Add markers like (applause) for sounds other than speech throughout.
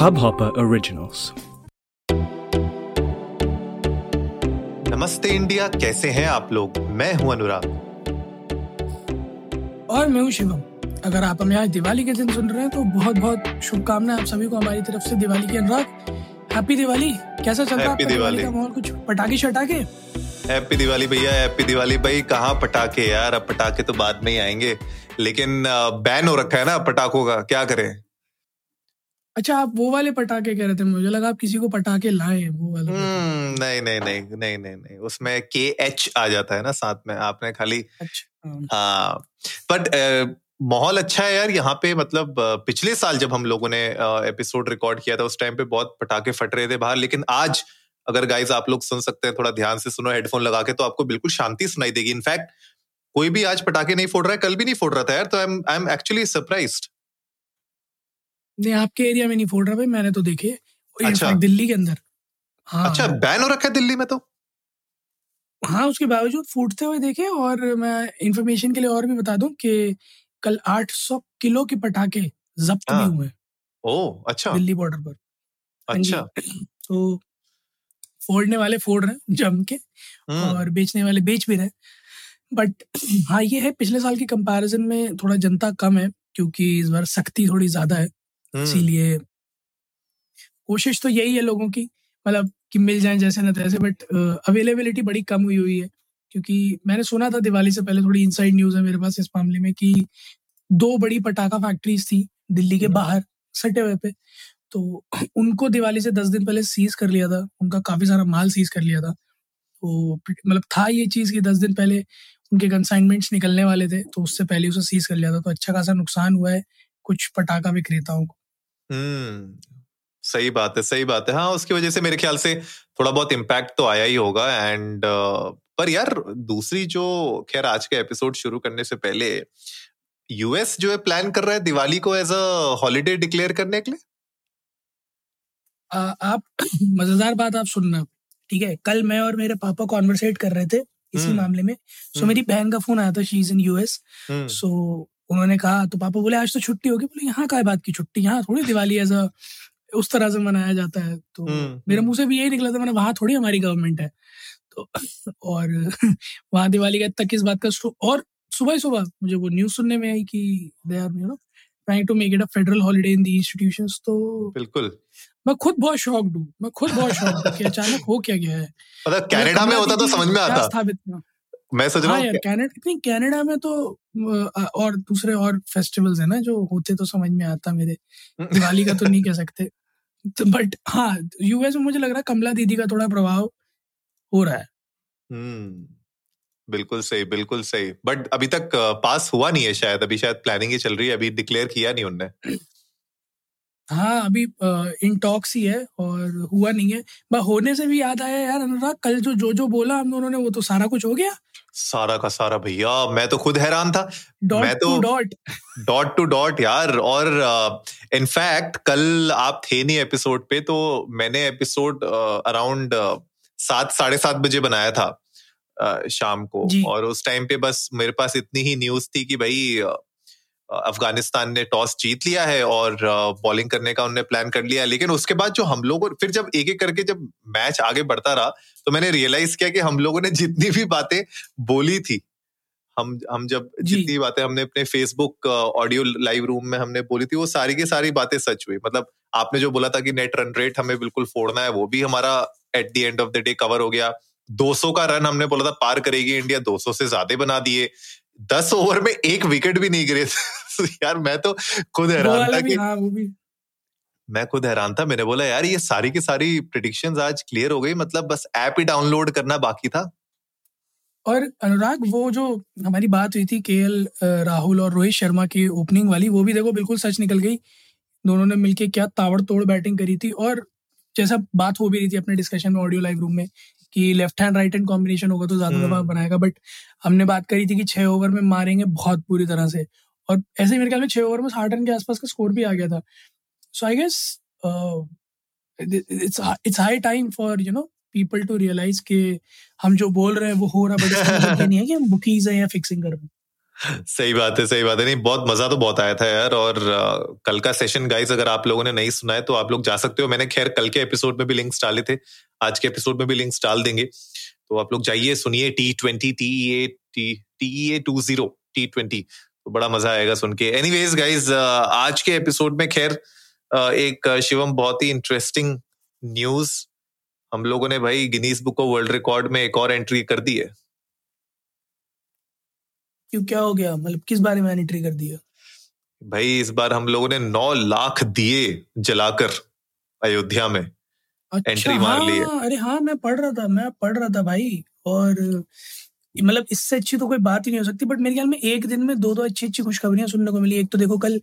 Hubhopper Originals. नमस्ते India कैसे हैं आप लोग? मैं हूँ अनुराग। और मैं हूँ शिवम। अगर आप हमें आज दिवाली के दिन सुन रहे हैं तो बहुत बहुत शुभकामनाएँ आप सभी को हमारी तरफ़ से दिवाली की। अनुराग हैप्पी दिवाली कैसा चल रहा है दिवाली दिवाली। का माहौल? कुछ पटाखे शटाखे? हैप्पी दिवाली भैया हैप्पी दिवाली भाई। कहाँ पटाखे यार? अब पटाखे तो बाद में ही आएँगे। लेकिन बैन हो रखा है ना पटाखों का। क्या करें? अच्छा आप वो वाले पटाखे कह रहे थे मुझे लगा आप किसी को पटाखे लाए हैं वो वाले हम्म, नहीं नहीं नहीं नहीं नहीं नहीं उसमें के एच आ जाता है ना साथ में आपने खाली अच्छा हाँ। हाँ बट माहौल अच्छा है यार यहाँ पे मतलब पिछले साल जब हम लोगों ने एपिसोड रिकॉर्ड किया था उस टाइम पे बहुत पटाखे फट रहे थे बाहर लेकिन आज अगर गाइज़ आप लोग सुन सकते हैं थोड़ा ध्यान से सुनो हेडफोन लगा के तो आपको बिल्कुल शांति सुनाई देगी। इनफैक्ट कोई भी आज पटाखे नहीं फोड़ रहा है कल भी नहीं फोड़ रहा था यार तो I am I am actually surprised नहीं आपके एरिया में नहीं फोड़ रहा भाई मैंने तो देखे। अच्छा। दिल्ली के अंदर। हाँ। अच्छा बैन हो रखा है दिल्ली में तो? हाँ उसके बावजूद फूटते हुए देखे और मैं इंफॉर्मेशन के लिए और भी बता दूँ कि कल 800 किलो के पटाखे जब्त हाँ। भी हुए ओ अच्छा। दिल्ली बॉर्डर पर। हाँ अच्छा। तो फोड़ने वाले फोड़ रहे हैं जम के हम्म, और बेचने वाले बेच भी रहे बट हाँ ये है पिछले साल के कंपैरिजन में थोड़ा जनता कम है क्योंकि इस बार सख्ती थोड़ी ज़्यादा है। इसीलिए कोशिश तो यही है लोगों की मतलब कि मिल जाए जैसे ना तैसे बट अवेलेबिलिटी बड़ी कम हुई हुई है क्योंकि मैंने सुना था दिवाली से पहले थोड़ी इनसाइड न्यूज़ है मेरे पास इस मामले में कि दो बड़ी पटाखा फैक्ट्रीज थी दिल्ली के हम्म। बाहर सटे हुए पे तो उनको दिवाली से दस दिन पहले सीज कर लिया था उनका काफ़ी सारा माल सीज कर लिया था। तो मतलब था ये चीज़ कि दस दिन पहले उनके कंसाइनमेंट्स निकलने वाले थे तो उससे पहले उसे सीज कर लिया था तो अच्छा खासा नुकसान हुआ है कुछ पटाखा विक्रेताओं को। हम्म सही बात है सही बात है हाँ उसकी वजह से मेरे ख्याल से थोड़ा बहुत इम्पैक्ट तो आया ही होगा एंड uh, पर यार दूसरी जो खैर आज का एपिसोड शुरू करने से पहले यूएस जो है प्लान कर रहा है दिवाली को एज अ हॉलीडे डिक्लेयर करने के लिए आ, आप (clears throat) मज़ेदार बात आप सुनना ठीक है कल मैं और मेरे पापा कॉन्वर्सेट कर रहे थे इसी हम्म। मामले में सो हम्म। मेरी बहन का फ़ोन आया था she is in US so उन्होंने कहा तो पापा बोले आज तो छुट्टी होगी। बोले यहाँ का बात की छुट्टी? यहाँ थोड़ी दिवाली एज अ उस तरह से मनाया जाता है। तो हम्म, मेरे हम्म। मुँह से भी यही निकला था मैंने वहाँ थोड़ी हमारी गवर्नमेंट है। तो (laughs) और (laughs) वहाँ दिवाली का तक इस बात का और सुबह सुबह मुझे वो न्यूज़ सुनने में आई कि they are you know trying to make it a federal holiday in the institutions तो बिल्कुल। मैं खुद बहुत शॉक्ड हूँ मैं खुद बहुत शॉक्ड हूँ कि अचानक हो क्या गया है। मतलब कनाडा में होता तो समझ में आता? मैं सोच रहा हाँ कनाडा कनाडा में तो और दूसरे और फेस्टिवल्स है ना जो होते तो समझ में आता मेरे। (laughs) दिवाली का तो नहीं कह सकते। तो बट हाँ यूएस में मुझे लग रहा है कमला दीदी का थोड़ा प्रभाव हो रहा है। हम्म बिल्कुल सही बिल्कुल सही। बट अभी तक पास हुआ नहीं है शायद अभी शायद प्लानिंग ही चल रही है अभी डिक्लेयर किया नहीं उनने। (clears throat) हाँ अभी इन टॉक्स ही है और हुआ नहीं है। बट होने से भी याद आया यार अनुराग कल जो जो जो बोला हम दोनों ने वो तो सारा कुछ हो गया। सारा का सारा भैया मैं तो खुद हैरान था। मैं तो- डॉट डॉट टू डॉट यार और इनफैक्ट uh, कल आप थे नहीं एपिसोड पे तो मैंने एपिसोड अराउंड सात साढ़े सात बजे बनाया था अ, शाम को। और उस टाइम पे बस मेरे पास इतनी ही न्यूज़ थी कि भाई अ, अफ़गानिस्तान ने टॉस जीत लिया है और बॉलिंग करने का उन्होंने प्लान कर लिया है। लेकिन उसके बाद जो हम लोगों फिर जब एक एक करके जब मैच आगे बढ़ता रहा तो मैंने रियलाइज़ किया कि हम लोगों ने जितनी भी बातें बोली थी हम हम जब। जितनी बातें हमने अपने फेसबुक ऑडियो लाइव रूम में हमने बोली थी वो सारी की सारी बातें सच हुई। मतलब आपने जो बोला था कि नेट रन रेट हमें बिल्कुल फोड़ना है वो भी हमारा at the end of the day cover हो गया। 200 का रन हमने बोला था पार करेगी इंडिया 200 से ज़्यादा बना दिए। 10 ओवर में एक विकेट भी नहीं गिरे (laughs) यार मैं तो खुद हैरान था कि हाँ वो भी। मैं खुद हैरान था। मैंने बोला यार ये सारी की सारी प्रिडिक्शंस आज क्लियर हो गई। मतलब बस ऐप ही डाउनलोड करना बाकी था। और अनुराग वो जो हमारी बात हुई थी के राहुल और रोहित शर्मा की ओपनिंग वाली वो भी देखो बिल्कुल सच निकल गई। दोनों ने मिलके क्या ताबड़तोड़ बैटिंग करी थी। और जैसा बात हो भी रही थी अपने डिस्कशन में ऑडियो लाइव रूम में कि left hand right hand combination होगा तो ज़्यादा हम्म। दबाव बनाएगा बट हमने बात करी थी कि छह ओवर में मारेंगे बहुत पूरी तरह से। और ऐसे मेरे ख्याल में छह ओवर में साठ रन के आसपास का स्कोर भी आ गया था। So I guess it's it's high time for you know people to realize के हम जो बोल रहे हैं वो हो रहा बट मतलब नहीं है कि हम बुकीज हैं या फिक्सिंग कर रहे हैं। सही बात है, सही बात है। नहीं, बहुत मज़ा तो बहुत आया था यार और कल का सेशन गाइस अगर आप लोगों ने नहीं सुना है तो आप लोग जा सकते हो। मैंने खैर कल के एपिसोड में भी लिंक्स डाले थे, आज के एपिसोड में भी लिंक्स डाल देंगे। तो आप लोग जाइए, सुनिए T twenty T A T T A two zero T twenty तो बड़ा मज़ा आएगा सुन के। एनीवेज गाइज़ आज के एपिसोड में खैर एक शिवम बहुत ही इंटरेस्टिंग न्यूज़ हम लोगों ने भाई Guinness book of world record में एक और एंट्री कर दी है। क्यों क्या हो गया? मतलब किस बारे में एंट्री कर दिया? भाई इस बार हम लोगों ने नौ लाख दिए जलाकर अयोध्या में अच्छा, एंट्री मार ली है हाँ, अरे हाँ मैं पढ़ रहा था मैं पढ़ रहा था भाई और मतलब इससे अच्छी तो कोई बात ही नहीं हो सकती बट मेरे ख्याल में एक दिन में दो दो अच्छी अच्छी खुशखबरियाँ सुनने को मिली। एक तो देखो कल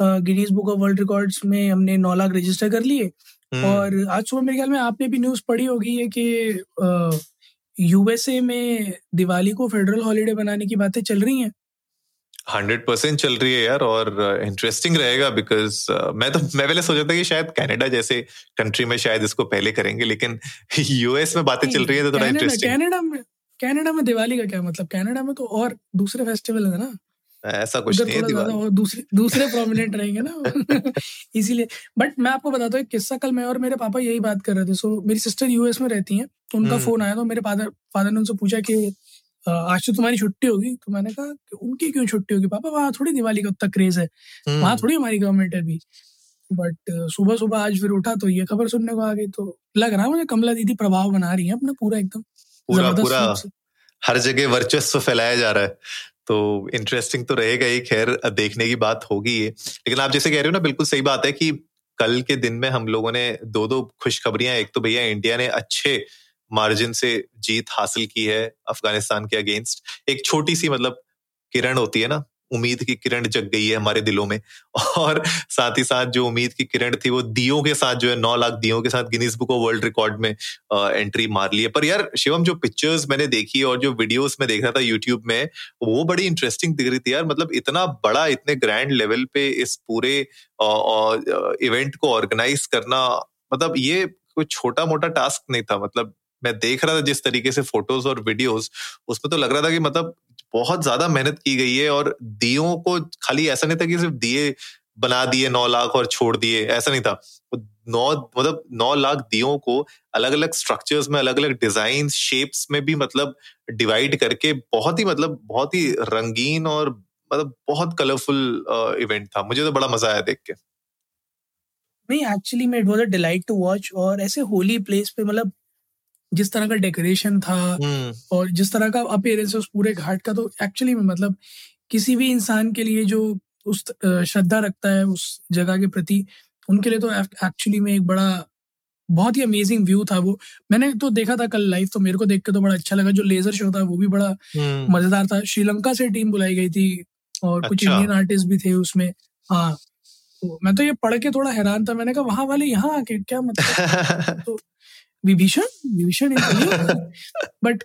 Guinness book of world records में हमने नौ लाख रजिस्टर कर लिए हम्म। और आज सुबह मेरे ख्याल में आपने भी न्यूज़ पढ़ी होगी है कि यूएसए में दिवाली को फेडरल हॉलीडे बनाने की बातें चल रही हैं? हंड्रेड परसेंट चल रही है यार और इंटरेस्टिंग uh, रहेगा बिकॉज़ uh, मैं तो मैं पहले सोचा था कि शायद कनाडा जैसे कंट्री में शायद इसको पहले करेंगे लेकिन यूएस में बातें चल रही है तो थोड़ा इंटरेस्टिंग कनाडा में कनाडा में दिवाली का क्या मतलब? कनाडा में तो और दूसरे फेस्टिवल है ना। ऐसा कुछ नहीं है दूसरे दूसरे प्रोमिनेंट रहेंगे ना (laughs) इसीलिए बट मैं आपको बताता हूँ एक किस्सा कल मैं और मेरे पापा यही बात कर रहे थे। सो मेरी सिस्टर यूएस में रहती हैं तो उनका फ़ोन हम्म। आया तो मेरे फादर फादर ने उनसे पूछा कि आज तो तुम्हारी छुट्टी होगी। तो मैंने कहा कि उनकी क्यों छुट्टी होगी? पापा वहाँ थोड़ी दिवाली का उतना क्रेज है। वहाँ हम्म। थोड़ी हमारी गवर्नमेंट है अभी। बट सुबह सुबह आज फिर उठा तो ये खबर सुनने को आ गई तो लग रहा है मुझे कमला दीदी प्रभाव बना रही है अपना पूरा एकदम पूरा पूरा। हर जगह वर्चस्व फैलाया जा रहा है। तो इंटरेस्टिंग तो रहेगा ही, खैर, देखने की बात होगी ये। लेकिन आप जैसे कह रहे हो ना, बिल्कुल सही बात है कि कल के दिन में हम लोगों ने दो दो खुशखबरियाँ, एक तो भैया इंडिया ने अच्छे मार्जिन से जीत हासिल की है अफ़गानिस्तान के अगेंस्ट एक छोटी सी मतलब किरण होती है ना उम्मीद की किरण जग गई है हमारे दिलों में। और साथ ही साथ जो उम्मीद की किरण थी, वो दियो के साथ जो है, नौ लाख दियो के साथ Guinness book of world record में एंट्री मार ली है। पर यार, शिवम, जो पिक्चर्स मैंने देखी और जो वीडियोस में देख रहा था यूट्यूब में, वो बड़ी इंटरेस्टिंग दिख रही थी यार। मतलब इतना बड़ा, इतने ग्रैंड लेवल पे इस पूरे इवेंट को ऑर्गेनाइज करना मतलब ये कोई छोटा मोटा टास्क नहीं था। मतलब मैं देख रहा था जिस तरीके से फ़ोटोज़ और वीडियोस उसमें तो लग रहा था कि मतलब बहुत ज़्यादा मेहनत की गई है और दियो को खाली ऐसा नहीं था कि सिर्फ़ दिए बना दिए नौ लाख और छोड़ दिए, ऐसा नहीं था। नौ मतलब नौ लाख दियो को अलग अलग स्ट्रक्चर्स में अलग अलग डिज़ाइन शेप्स में भी मतलब डिवाइड करके बहुत ही मतलब बहुत ही रंगीन और मतलब बहुत कलरफुल इवेंट था। मुझे तो बड़ा मज़ा आया देख के। नहीं एक्चुअली मैं it was a delight to watch और ऐसे होली प्लेस पे मतलब जिस तरह का डेकोरेशन था हम्म। और जिस तरह का अपेयरेंस उस पूरे घाट का तो एक्चुअली में मतलब किसी भी इंसान के लिए जो उस श्रद्धा रखता है उस जगह के प्रति उनके लिए तो एक्चुअली में एक बड़ा बहुत ही अमेजिंग व्यू था वो मैंने तो देखा था कल लाइव तो मेरे को देख के तो बड़ा अच्छा लगा जो लेजर शो था वो भी बड़ा हम्म। मज़ेदार था श्रीलंका से टीम बुलाई गई थी और कुछ इंडियन अच्छा। आर्टिस्ट भी थे उसमें हाँ तो मैं तो ये पढ़ के थोड़ा हैरान था मैंने कहा वहाँ वाले यहाँ आके क्या मतलब (laughs) तो Vibhishan? Vibhishan but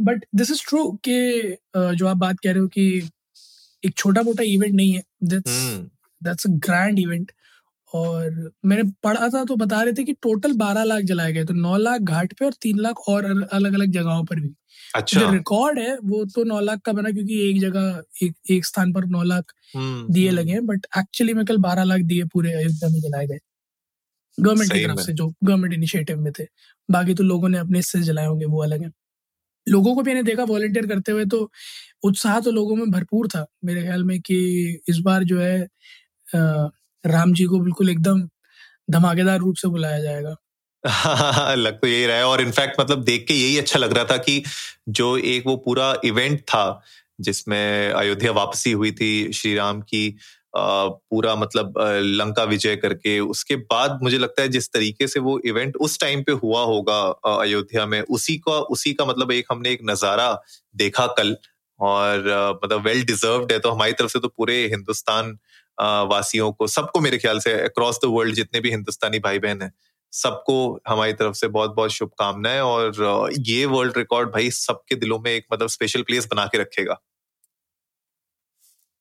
but this is true कि जो आप बात कह रहे हो कि एक छोटा मोटा इवेंट नहीं है। That's that's a grand event और मैंने पढ़ा था तो बता रहे थे कि टोटल बारह लाख जलाए गए। तो नौ लाख घाट पे और तीन लाख और अलग अलग जगहों पर भी। अच्छा। जो रिकॉर्ड है वो तो नौ लाख का बना क्योंकि एक जगह एक एक स्थान पर नौ लाख हम्म, दिए हम्म। लगे हैं। बट एक्चुअली में कल बारह लाख दिए पूरे अयोध्या में जलाए गए। गवर्नमेंट की तरफ़ से जो गवर्नमेंट इनिशिएटिव में थे बाकी तो लोगों ने अपने हिस्से जलाए होंगे वो अलग है। लोगों को भी मैंने देखा वॉलेंटियर करते हुए तो उत्साह तो लोगों में भरपूर था मेरे ख्याल में कि इस बार जो है राम जी को बिल्कुल एकदम धमाकेदार रूप से बुलाया जाएगा। (laughs) लग तो यही रहा है और इनफैक्ट मतलब देख के यही अच्छा लग रहा था कि जो एक वो पूरा इवेंट था जिसमें अयोध्या वापसी हुई थी श्री राम की पूरा मतलब लंका विजय करके। उसके बाद मुझे लगता है जिस तरीके से वो इवेंट उस टाइम पे हुआ होगा अयोध्या में, उसी का उसी का मतलब एक हमने एक नज़ारा देखा कल। और मतलब वेल डिजर्व्ड है तो हमारी तरफ़ से तो पूरे हिंदुस्तान वासियों को, सबको मेरे ख्याल से अक्रॉस द वर्ल्ड जितने भी हिंदुस्तानी भाई बहन है, सबको हमारी तरफ़ से बहुत बहुत शुभकामनाएँ और ये वर्ल्ड रिकॉर्ड भाई सबके दिलों में एक मतलब स्पेशल प्लेस बना के रखेगा।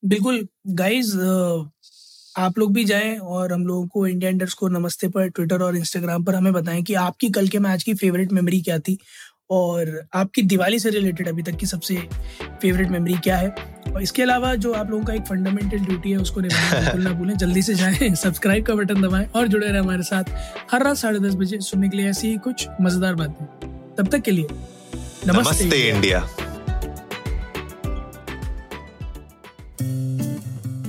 बिल्कुल गाइज़ आप लोग भी जाएँ और हम लोगों को इंडिया इंडर्स को नमस्ते पर ट्विटर और इंस्टाग्राम पर हमें बताएँ कि आपकी कल के मैच की फेवरेट मेमोरी क्या थी और आपकी दिवाली से रिलेटेड अभी तक की सबसे फेवरेट मेमोरी क्या है। और इसके अलावा जो आप लोगों का एक फंडामेंटल ड्यूटी है उसको निभाना (laughs) बिल्कुल ना भूलें जल्दी से जाएँ सब्सक्राइब का बटन दबाएँ और जुड़े रहें हमारे साथ हर रात साढ़े दस बजे सुनने के लिए ऐसी ही कुछ मज़ेदार बातें। तब तक के लिए नमस्ते, नमस्ते इंडिया